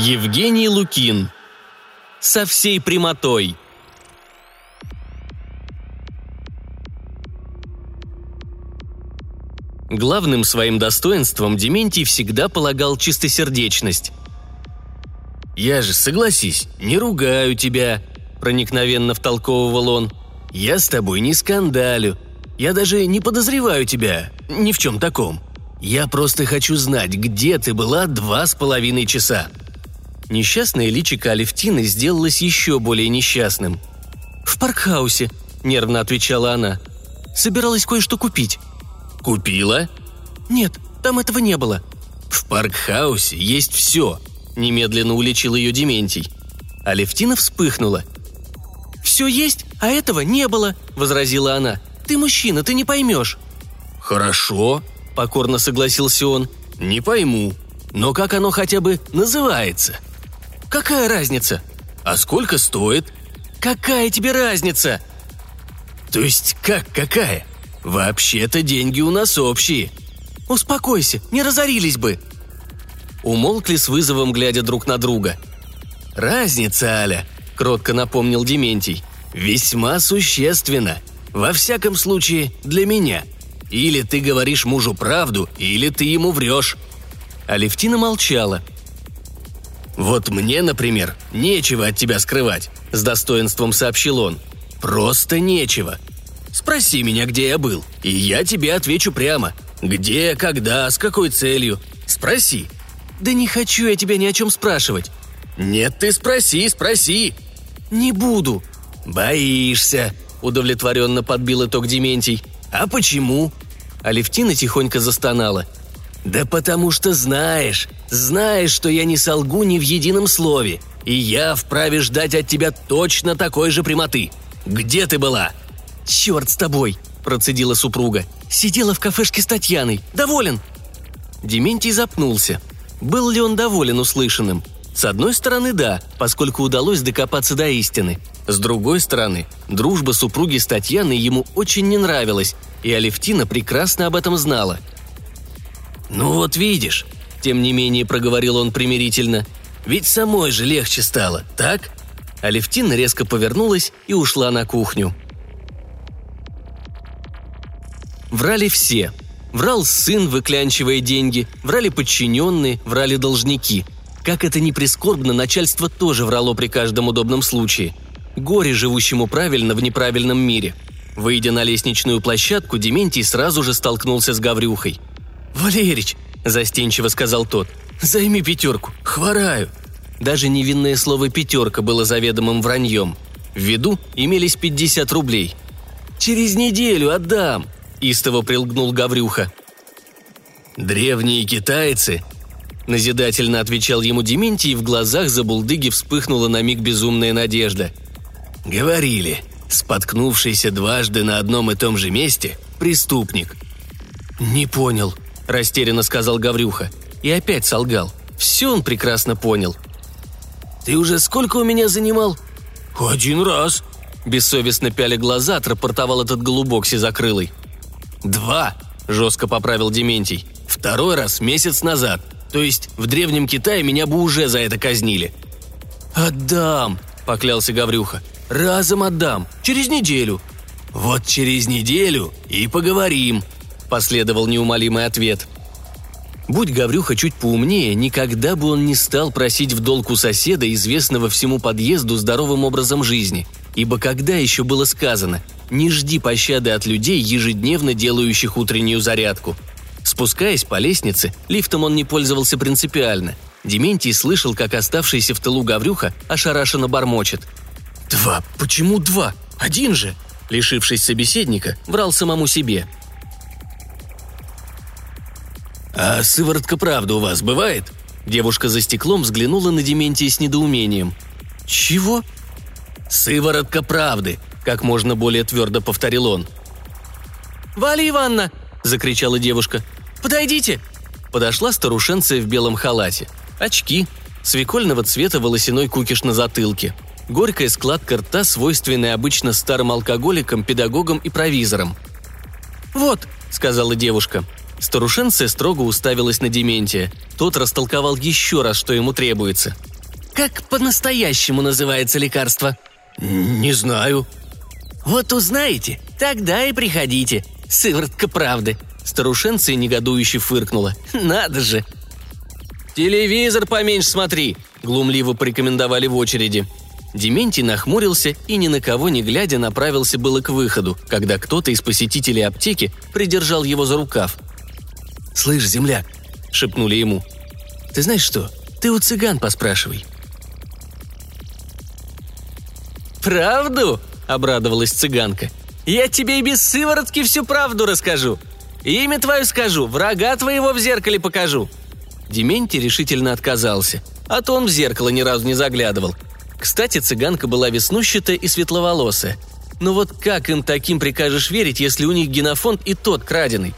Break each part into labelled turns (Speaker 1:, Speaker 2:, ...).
Speaker 1: Евгений Лукин. Со всей прямотой. Главным своим достоинством Дементий всегда полагал чистосердечность. «Я же, согласись, не ругаю тебя», – проникновенно втолковывал он. «Я с тобой не скандалю. Я даже не подозреваю тебя ни в чем таком. Я просто хочу знать, где ты была два с половиной часа». Несчастное личико Алевтины сделалось еще более несчастным. «В паркхаусе», – нервно отвечала она. «Собиралась кое-что купить». «Купила?» «Нет, там этого не было».
Speaker 2: «В паркхаусе есть все», – немедленно уличил ее Дементий.
Speaker 1: Алевтина вспыхнула. «Все есть, а этого не было», – возразила она. «Ты мужчина, ты не поймешь».
Speaker 2: «Хорошо», – покорно согласился он. «Не пойму. Но как оно хотя бы называется?»
Speaker 1: «Какая разница?»
Speaker 2: «А сколько стоит?»
Speaker 1: «Какая тебе разница?»
Speaker 2: «То есть как какая? Вообще-то деньги у нас общие».
Speaker 1: «Успокойся, не разорились бы». Умолкли с вызовом, глядя друг на друга.
Speaker 2: «Разница, Аля», — кротко напомнил Дементий, — «весьма существенна. Во всяком случае, для меня. Или ты говоришь мужу правду, или ты ему врешь».
Speaker 1: Алевтина молчала.
Speaker 2: «Вот мне, например, нечего от тебя скрывать», — с достоинством сообщил он. «Просто нечего. Спроси меня, где я был, и я тебе отвечу прямо. Где, когда, с какой целью. Спроси».
Speaker 1: «Да не хочу я тебя ни о чем спрашивать».
Speaker 2: «Нет, ты спроси, спроси».
Speaker 1: «Не буду».
Speaker 2: «Боишься», — удовлетворенно подбил итог Дементий. «А почему?»
Speaker 1: Алевтина тихонько застонала.
Speaker 2: «Да потому что знаешь, знаешь, что я не солгу ни в едином слове, и я вправе ждать от тебя точно такой же прямоты. Где ты была?»
Speaker 1: «Черт с тобой!» – процедила супруга. «Сидела в кафешке с Татьяной. Доволен?» Дементий запнулся. Был ли он доволен услышанным? С одной стороны, да, поскольку удалось докопаться до истины. С другой стороны, дружба супруги с Татьяной ему очень не нравилась, и Алевтина прекрасно об этом знала.
Speaker 2: «Ну вот видишь», – тем не менее проговорил он примирительно, – «ведь самой же легче стало, так?»
Speaker 1: Алевтина резко повернулась и ушла на кухню. Врали все. Врал сын, выклянчивая деньги, врали подчиненные, врали должники. Как это ни прискорбно, начальство тоже врало при каждом удобном случае. Горе живущему правильно в неправильном мире. Выйдя на лестничную площадку, Дементий сразу же столкнулся с Гаврюхой. «Валерич», – застенчиво сказал тот, – «займи пятерку, хвораю». Даже невинное слово «пятерка» было заведомым враньем. В виду имелись 50 рублей. «Через неделю отдам», – истово прилгнул Гаврюха.
Speaker 2: «Древние китайцы», – назидательно отвечал ему Дементий, и в глазах за булдыги вспыхнула на миг безумная надежда. «Говорили, споткнувшийся дважды на одном и том же месте – преступник».
Speaker 1: «Не понял», – растерянно сказал Гаврюха. И опять солгал. Все он прекрасно понял.
Speaker 2: «Ты уже сколько у меня занимал?»
Speaker 1: «Один раз», – бессовестно пяли глаза, отрапортовал этот голубок сизокрылый.
Speaker 2: «Два», – жестко поправил Дементий. «Второй раз месяц назад. То есть в Древнем Китае меня бы уже за это казнили».
Speaker 1: «Отдам», – поклялся Гаврюха. «Разом отдам. Через неделю».
Speaker 2: «Вот через неделю и поговорим», – последовал неумолимый ответ.
Speaker 1: Будь Гаврюха чуть поумнее, никогда бы он не стал просить в долг у соседа, известного всему подъезду здоровым образом жизни. Ибо когда еще было сказано «не жди пощады от людей, ежедневно делающих утреннюю зарядку», Спускаясь по лестнице, лифтом он не пользовался принципиально. Дементий слышал, как оставшийся в тылу Гаврюха ошарашенно бормочет. «Два? Почему два? Один же!» Лишившись собеседника, врал самому себе.
Speaker 2: «А сыворотка правда у вас бывает?»
Speaker 1: Девушка за стеклом взглянула на Дементия с недоумением. «Чего?»
Speaker 2: «Сыворотка правды», — как можно более твердо повторил он.
Speaker 1: «Валя Ивановна!» – закричала девушка. «Подойдите!» Подошла старушенция в белом халате. Очки, свекольного цвета волосяной кукиш на затылке. Горькая складка рта, свойственная обычно старым алкоголикам, педагогам и провизорам. «Вот», – сказала девушка. Старушенция строго уставилась на Дементия. Тот растолковал еще раз, что ему требуется. «Как по-настоящему называется лекарство?»
Speaker 2: «Не знаю».
Speaker 1: «Вот узнаете, тогда и приходите. Сыворотка правды». Старушенция негодующе фыркнула. «Надо же!» «Телевизор поменьше смотри!» – глумливо порекомендовали в очереди. Дементий нахмурился и, ни на кого не глядя, направился было к выходу, когда кто-то из посетителей аптеки придержал его за рукав. «Слышь, земляк!» – шепнули ему. «Ты знаешь что? Ты у цыган поспрашивай». «Правду?» – обрадовалась цыганка. «Я тебе и без сыворотки всю правду расскажу. Имя твое скажу, врага твоего в зеркале покажу». Дементий решительно отказался, а то он в зеркало ни разу не заглядывал – кстати, цыганка была веснущатая и светловолосая. Но вот как им таким прикажешь верить, если у них генофонд и тот краденый?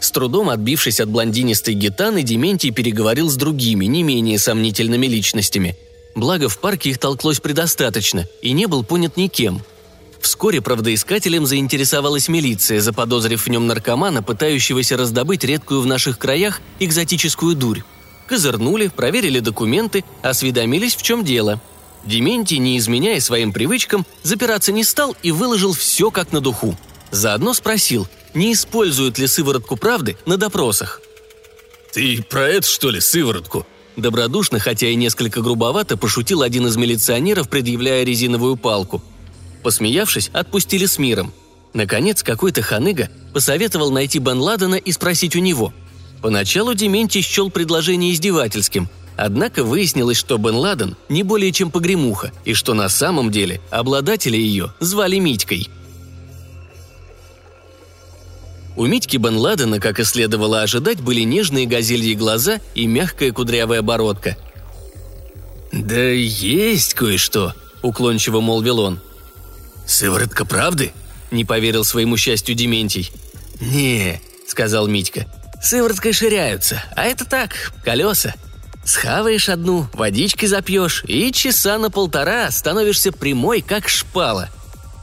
Speaker 1: С трудом отбившись от блондинистой гитаны, Дементий переговорил с другими, не менее сомнительными личностями. Благо, в парке их толклось предостаточно, и не был понят никем. Вскоре правдоискателем заинтересовалась милиция, заподозрив в нем наркомана, пытающегося раздобыть редкую в наших краях экзотическую дурь. Козырнули, проверили документы, осведомились, в чем дело – Дементий, не изменяя своим привычкам, запираться не стал и выложил все как на духу. Заодно спросил, не используют ли сыворотку правды на допросах.
Speaker 2: «Ты про это, что ли, сыворотку?»
Speaker 1: Добродушно, хотя и несколько грубовато, пошутил один из милиционеров, предъявляя резиновую палку. Посмеявшись, отпустили с миром. Наконец, какой-то ханыга посоветовал найти Бен Ладена и спросить у него. Поначалу Дементий счел предложение издевательским – Однако выяснилось, что Бен Ладен не более чем погремуха, и что на самом деле обладателя ее звали Митькой. У Митьки Бен Ладена, как и следовало ожидать, были нежные газельи глаза и мягкая кудрявая бородка.
Speaker 2: «Да есть кое-что», — уклончиво молвил он. «Сыворотка правды?» — не поверил своему счастью Дементий.
Speaker 1: «Не», — сказал Митька, — «сывороткой ширяются, а это так, колеса. Схаваешь одну, водичкой запьешь, и часа на полтора становишься прямой, как шпала.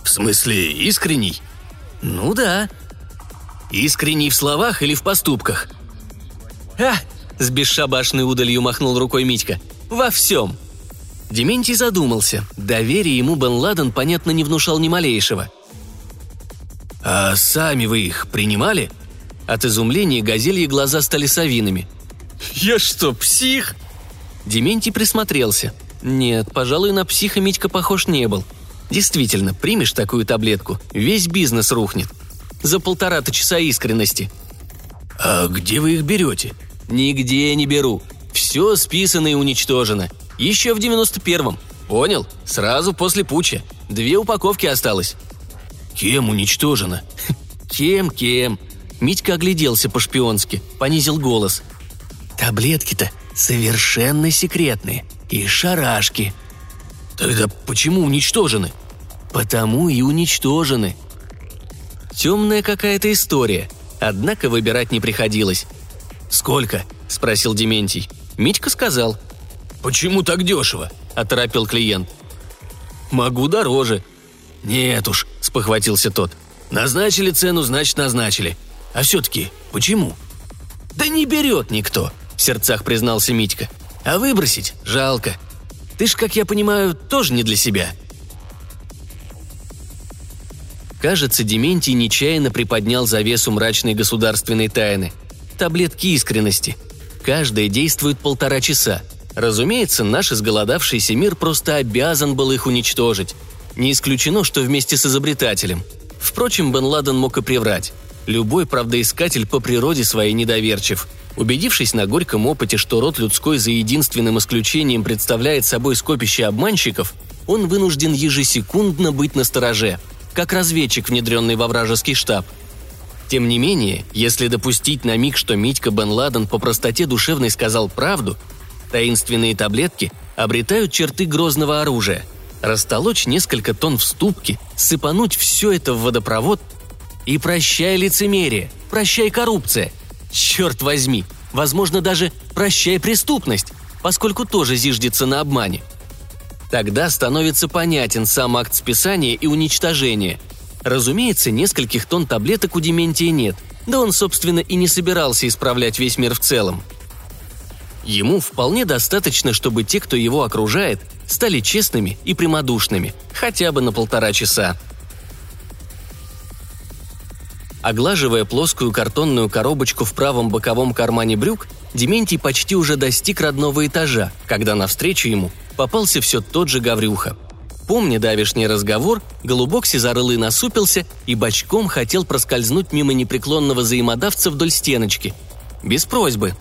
Speaker 2: В смысле, искренний?
Speaker 1: Ну да.
Speaker 2: Искренний в словах или в поступках?
Speaker 1: А, с бесшабашной удалью махнул рукой Митька. Во всем. Дементий задумался. Доверие ему Бен Ладен, понятно, не внушал ни малейшего.
Speaker 2: «А сами вы их принимали?»
Speaker 1: От изумления газельи глаза стали совиными –
Speaker 2: «Я что, псих?»
Speaker 1: Дементий присмотрелся. Нет, пожалуй, на психа Митька похож не был. Действительно, примешь такую таблетку, весь бизнес рухнет. За полтора-то часа искренности.
Speaker 2: «А где вы их берете?»
Speaker 1: «Нигде не беру. Все списано и уничтожено. Еще в девяносто первом. Понял? Сразу после пуча. Две упаковки осталось».
Speaker 2: «Кем уничтожено?»
Speaker 1: «Кем-кем?» Митька огляделся по-шпионски, понизил голос. Таблетки-то совершенно секретные. И шарашки.
Speaker 2: Тогда почему уничтожены?
Speaker 1: Потому и уничтожены. Темная какая-то история. Однако выбирать не приходилось. «Сколько?» – спросил Дементий. Митька сказал.
Speaker 2: «Почему так дешево?»
Speaker 1: – оторопил клиент.
Speaker 2: «Могу дороже». «Нет уж», – спохватился тот. «Назначили цену, значит, назначили. А все-таки почему?»
Speaker 1: «Да не берет никто», в сердцах признался Митька. «А выбросить? Жалко. Ты ж, как я понимаю, тоже не для себя». Кажется, Дементий нечаянно приподнял завесу мрачной государственной тайны. Таблетки искренности. Каждая действует полтора часа. Разумеется, наш изголодавшийся мир просто обязан был их уничтожить. Не исключено, что вместе с изобретателем. Впрочем, Бен Ладен мог и приврать. Любой правдоискатель по природе своей недоверчив – Убедившись на горьком опыте, что род людской за единственным исключением представляет собой скопище обманщиков, он вынужден ежесекундно быть на стороже, как разведчик, внедренный во вражеский штаб. Тем не менее, если допустить на миг, что Митька Бен Ладен по простоте душевной сказал правду, таинственные таблетки обретают черты грозного оружия. Растолочь несколько тонн в ступке, сыпануть все это в водопровод и прощай лицемерие, прощай коррупция – Черт возьми, возможно даже прощай преступность, поскольку тоже зиждется на обмане. Тогда становится понятен сам акт списания и уничтожения. Разумеется, нескольких тонн таблеток у Дементия нет, Да он, собственно, и не собирался исправлять весь мир в целом. Ему вполне достаточно, чтобы те, кто его окружает, стали честными и прямодушными, хотя бы на полтора часа. Оглаживая плоскую картонную коробочку в правом боковом кармане брюк, Дементий почти уже достиг родного этажа, когда навстречу ему попался все тот же Гаврюха. Помня давишний разговор, голубок сизорылый насупился и бочком хотел проскользнуть мимо непреклонного взаимодавца вдоль стеночки. Без просьбы.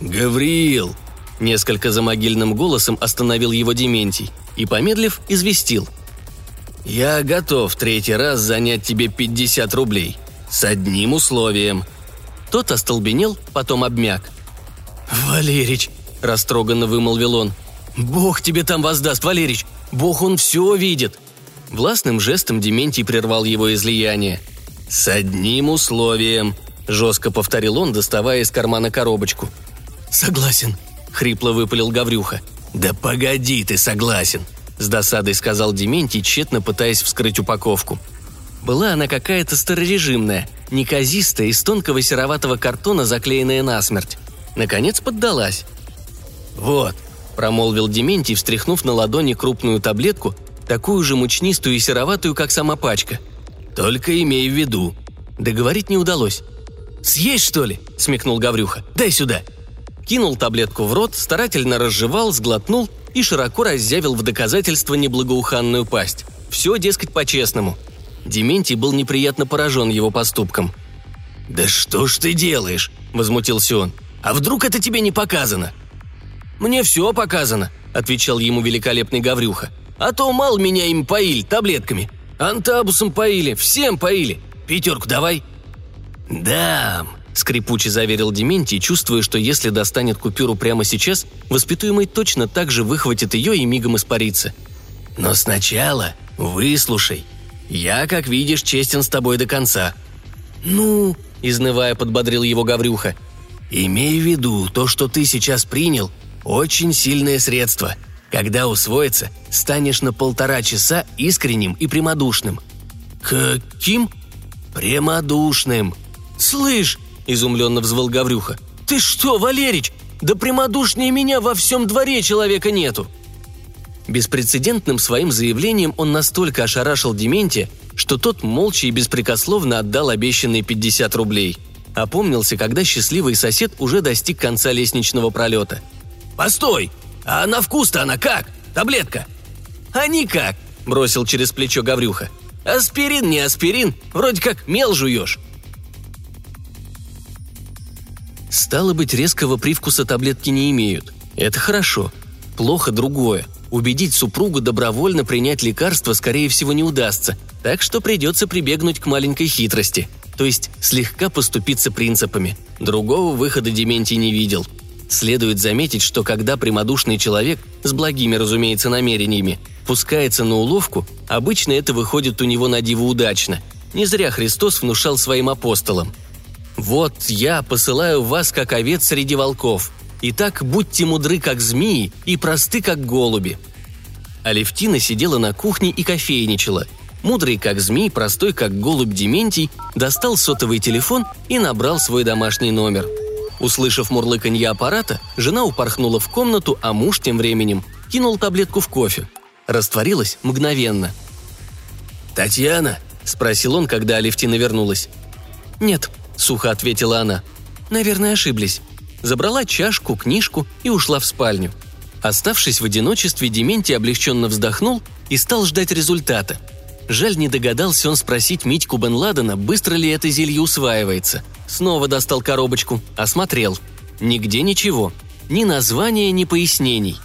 Speaker 2: «Гавриил!» – несколько замогильным голосом остановил его Дементий и, помедлив, известил. «Я готов третий раз занять тебе 50 рублей. С одним условием».
Speaker 1: Тот остолбенел, потом обмяк. «Валерич!» – растроганно вымолвил он. «Бог тебе там воздаст, Валерич! Бог он все видит!» Властным жестом Дементий прервал его излияние.
Speaker 2: «С одним условием», – жестко повторил он, доставая из кармана коробочку.
Speaker 1: «Согласен», – хрипло выпалил Гаврюха.
Speaker 2: «Да погоди ты согласен», – с досадой сказал Дементий, тщетно пытаясь вскрыть упаковку.
Speaker 1: Была она какая-то старорежимная, неказистая, из тонкого сероватого картона, заклеенная насмерть. Наконец поддалась.
Speaker 2: «Вот», – промолвил Дементий, встряхнув на ладони крупную таблетку, такую же мучнистую и сероватую, как сама пачка. «Только имей в виду».
Speaker 1: Договорить не удалось.
Speaker 2: «Съесть, что ли?» – смекнул Гаврюха. «Дай сюда!»
Speaker 1: Кинул таблетку в рот, старательно разжевал, сглотнул и широко раззявил в доказательство неблагоуханную пасть. Все, дескать, по-честному. Дементий был неприятно поражен его поступком.
Speaker 2: «Да что ж ты делаешь?» – возмутился он. «А вдруг это тебе не показано?»
Speaker 1: «Мне все показано», – отвечал ему великолепный Гаврюха. «А то мало меня им поили таблетками. Антабусом поили, всем поили. Пятерку давай».
Speaker 2: «Дам», –
Speaker 1: скрипуче заверил Дементий, чувствуя, что если достанет купюру прямо сейчас, воспитуемый точно так же выхватит ее и мигом испарится.
Speaker 2: «Но сначала выслушай. Я, как видишь, честен с тобой до конца».
Speaker 1: «Ну», – изнывая, подбодрил его Гаврюха.
Speaker 2: «Имей в виду, то, что ты сейчас принял, очень сильное средство. Когда усвоится, станешь на полтора часа искренним и прямодушным».
Speaker 1: «Каким?»
Speaker 2: «Прямодушным».
Speaker 1: «Слышь!» – изумленно взвыл Гаврюха. «Ты что, Валерич? Да прямодушнее меня во всем дворе человека нету!» Беспрецедентным своим заявлением он настолько ошарашил Дементия, что тот молча и беспрекословно отдал обещанные 50 рублей. Опомнился, когда счастливый сосед уже достиг конца лестничного пролета.
Speaker 2: «Постой! А на вкус-то она как? Таблетка?»
Speaker 1: «А никак!» – бросил через плечо Гаврюха. «Аспирин не аспирин, вроде как мел жуешь». Стало быть, резкого привкуса таблетки не имеют. Это хорошо. Плохо другое. Убедить супругу добровольно принять лекарство, скорее всего, не удастся, так что придется прибегнуть к маленькой хитрости, то есть слегка поступиться принципами. Другого выхода Дементий не видел. Следует заметить, что когда прямодушный человек, с благими, разумеется, намерениями, пускается на уловку, обычно это выходит у него на диво удачно. Не зря Христос внушал своим апостолам – «Вот я посылаю вас, как овец среди волков. Итак, будьте мудры, как змеи, и просты, как голуби». Алевтина сидела на кухне и кофейничала. Мудрый, как змей, простой, как голубь Дементий, достал сотовый телефон и набрал свой домашний номер. Услышав мурлыканье аппарата, жена упорхнула в комнату, а муж тем временем кинул таблетку в кофе. Растворилась мгновенно.
Speaker 2: «Татьяна?» – спросил он, когда Алевтина вернулась.
Speaker 1: «Нет», сухо ответила она. «Наверное, ошиблись». Забрала чашку, книжку и ушла в спальню. Оставшись в одиночестве, Дементий облегченно вздохнул и стал ждать результата. Жаль, не догадался он спросить Митьку Бен Ладена, быстро ли это зелье усваивается. Снова достал коробочку, осмотрел. Нигде ничего. Ни названия, ни пояснений.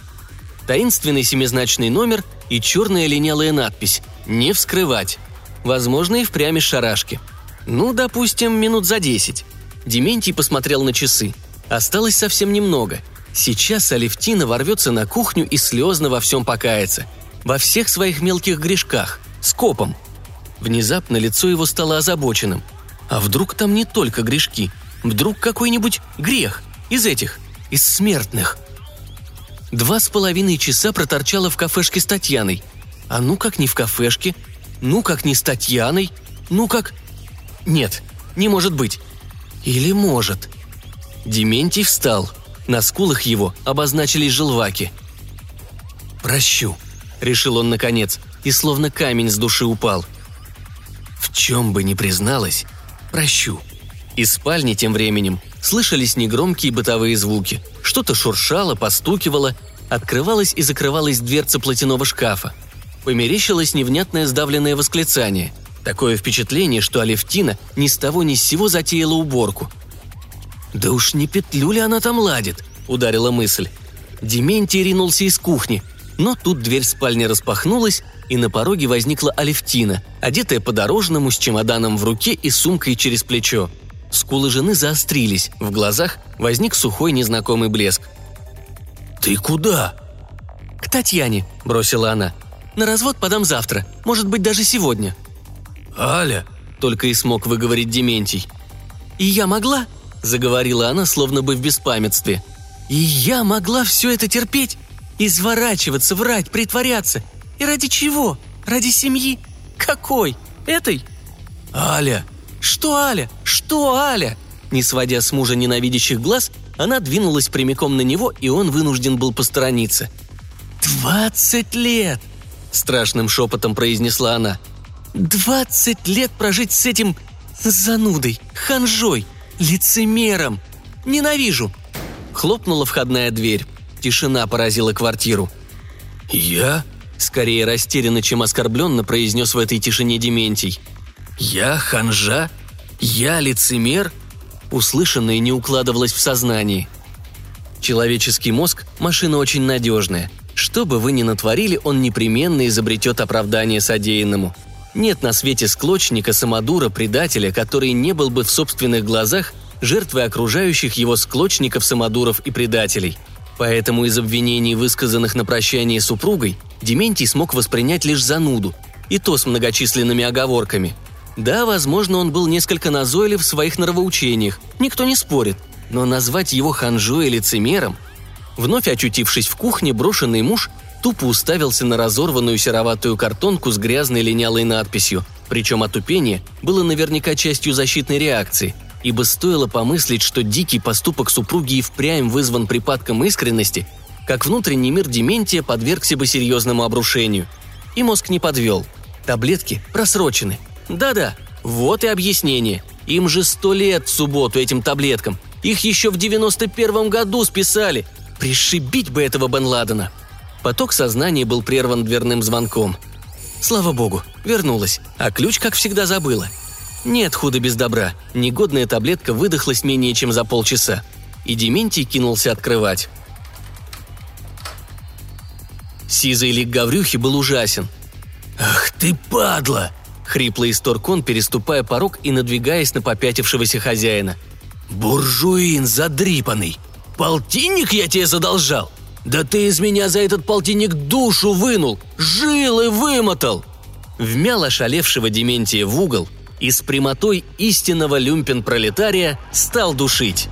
Speaker 1: Таинственный семизначный номер и черная линялая надпись «Не вскрывать». Возможно, и впрямь из шарашки – ну, допустим, минут за десять. Дементий посмотрел на часы. Осталось совсем немного. Сейчас Алевтина ворвется на кухню и слезно во всем покается. Во всех своих мелких грешках. Скопом. Внезапно лицо его стало озабоченным. А вдруг там не только грешки? Вдруг какой-нибудь грех? Из этих? Из смертных? Два с половиной часа проторчала в кафешке с Татьяной. А ну как не в кафешке? Ну как не с Татьяной? Ну как... Нет, Не может быть. Или может. Дементий встал. На скулах его обозначились желваки. «Прощу», — решил он наконец, и словно камень с души упал. «В чем бы ни призналась, прощу». Из спальни тем временем слышались негромкие бытовые звуки. Что-то шуршало, постукивало, открывалась и закрывалась дверца платяного шкафа. Померещилось невнятное сдавленное восклицание. Такое впечатление, что Алевтина ни с того ни с сего затеяла уборку. «Да уж не петлю ли она там ладит?» – ударила мысль. Дементий ринулся из кухни, но тут дверь спальни распахнулась, и на пороге возникла Алевтина, одетая по-дорожному, с чемоданом в руке и сумкой через плечо. Скулы жены заострились, в глазах возник сухой незнакомый блеск. «Ты куда?» «К Татьяне», – бросила она. «На развод подам завтра, может быть, даже сегодня».
Speaker 2: «Аля!»
Speaker 1: – только и смог выговорить Дементий. «И я могла?» – заговорила она, словно бы в беспамятстве. «И я могла все это терпеть? Изворачиваться, врать, притворяться. И ради чего? Ради семьи? Какой? Этой?»
Speaker 2: «Аля!»
Speaker 1: «Что Аля? Что Аля?» Не сводя с мужа ненавидящих глаз, она двинулась прямиком на него, и он вынужден был посторониться. «Двадцать лет!» – страшным шепотом произнесла она. «Двадцать лет прожить с этим занудой, ханжой, лицемером! Ненавижу!» Хлопнула входная дверь. Тишина поразила квартиру.
Speaker 2: «Я?»
Speaker 1: – скорее растерянно, чем оскорбленно произнес в этой тишине Дементий.
Speaker 2: «Я ханжа? Я лицемер?»
Speaker 1: Услышанное не укладывалось в сознании. Человеческий мозг – машина очень надежная. Что бы вы ни натворили, он непременно изобретет оправдание содеянному. Нет на свете склочника, самодура, предателя, который не был бы в собственных глазах жертвой окружающих его склочников, самодуров и предателей. Поэтому из обвинений, высказанных на прощании супругой, Дементий смог воспринять лишь зануду, и то с многочисленными оговорками – да, возможно, он был несколько назойлив в своих нравоучениях, никто не спорит, но назвать его ханжой и лицемером... Вновь очутившись в кухне, брошенный муж тупо уставился на разорванную сероватую картонку с грязной линялой надписью, причем отупение было наверняка частью защитной реакции, ибо стоило помыслить, что дикий поступок супруги и впрямь вызван припадком искренности, как внутренний мир Дементия подвергся бы серьезному обрушению. И мозг не подвел. Таблетки просрочены, да-да, вот и объяснение. Им же сто лет в субботу этим таблеткам. Их еще в 91 году списали. Пришибить бы этого Бен Ладена. Поток сознания был прерван дверным звонком. Слава богу, вернулась, а ключ, как всегда, забыла. Нет худа без добра. Негодная таблетка выдохлась менее чем за полчаса. И Дементий кинулся открывать. Сизый лик Гаврюхи был ужасен.
Speaker 2: «Ах ты падла!»
Speaker 1: Хриплый исторг переступая порог и надвигаясь на попятившегося хозяина.
Speaker 2: «Буржуин задрипанный! Полтинник я тебе задолжал? Да ты из меня за этот полтинник душу вынул, жил и вымотал!»
Speaker 1: Вмял ошалевшего Дементия в угол и с прямотой истинного люмпен-пролетария стал душить.